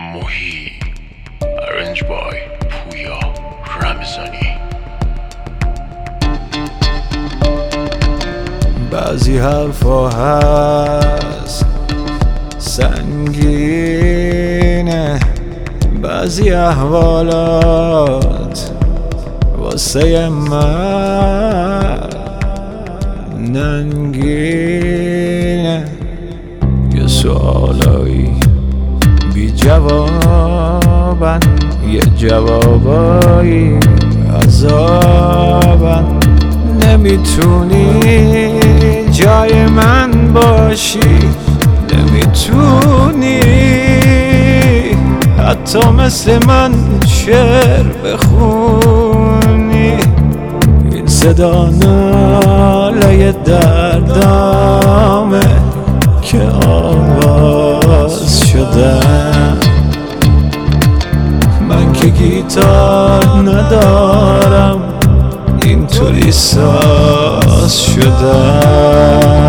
موهی ارنج بای پویا رمزانی. بعضی حرفا هست سنگینه. بعضی احوالات واسه من ننگینه. یه سوالایی بی جوابن یه جوابایی عذابن. نمی‌تونی جای من باشی نمی‌تونی. حتی مثل من شعر بخونی. این صدا ناله دردامه که آواز شدم گیتار ندارم. اینطوری ساز شدم.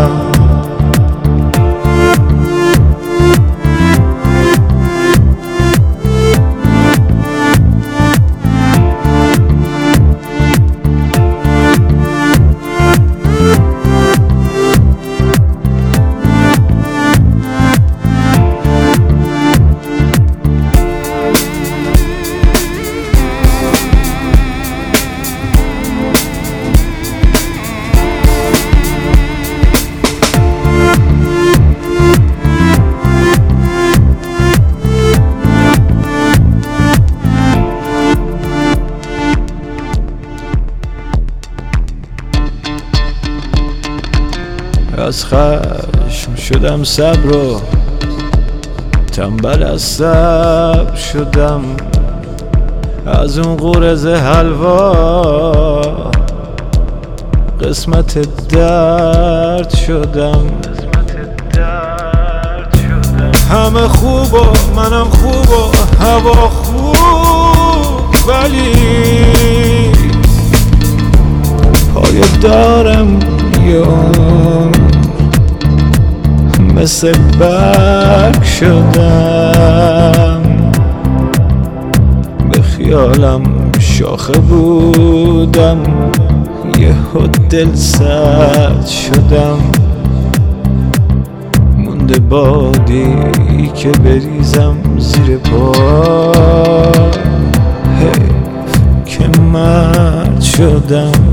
از خشم شدم صبر و تنبل از صبر شدم. از اون قرز حلوا قسمت درد شدم. همه خوب و منم خوب و هوا خوب ولی پای دارم یون مثل برگ شدم. به خیالم شاخه بودم. یه دل سرد شدم. مونده بادی که بریزم زیر پا. حیف که مرد شدم.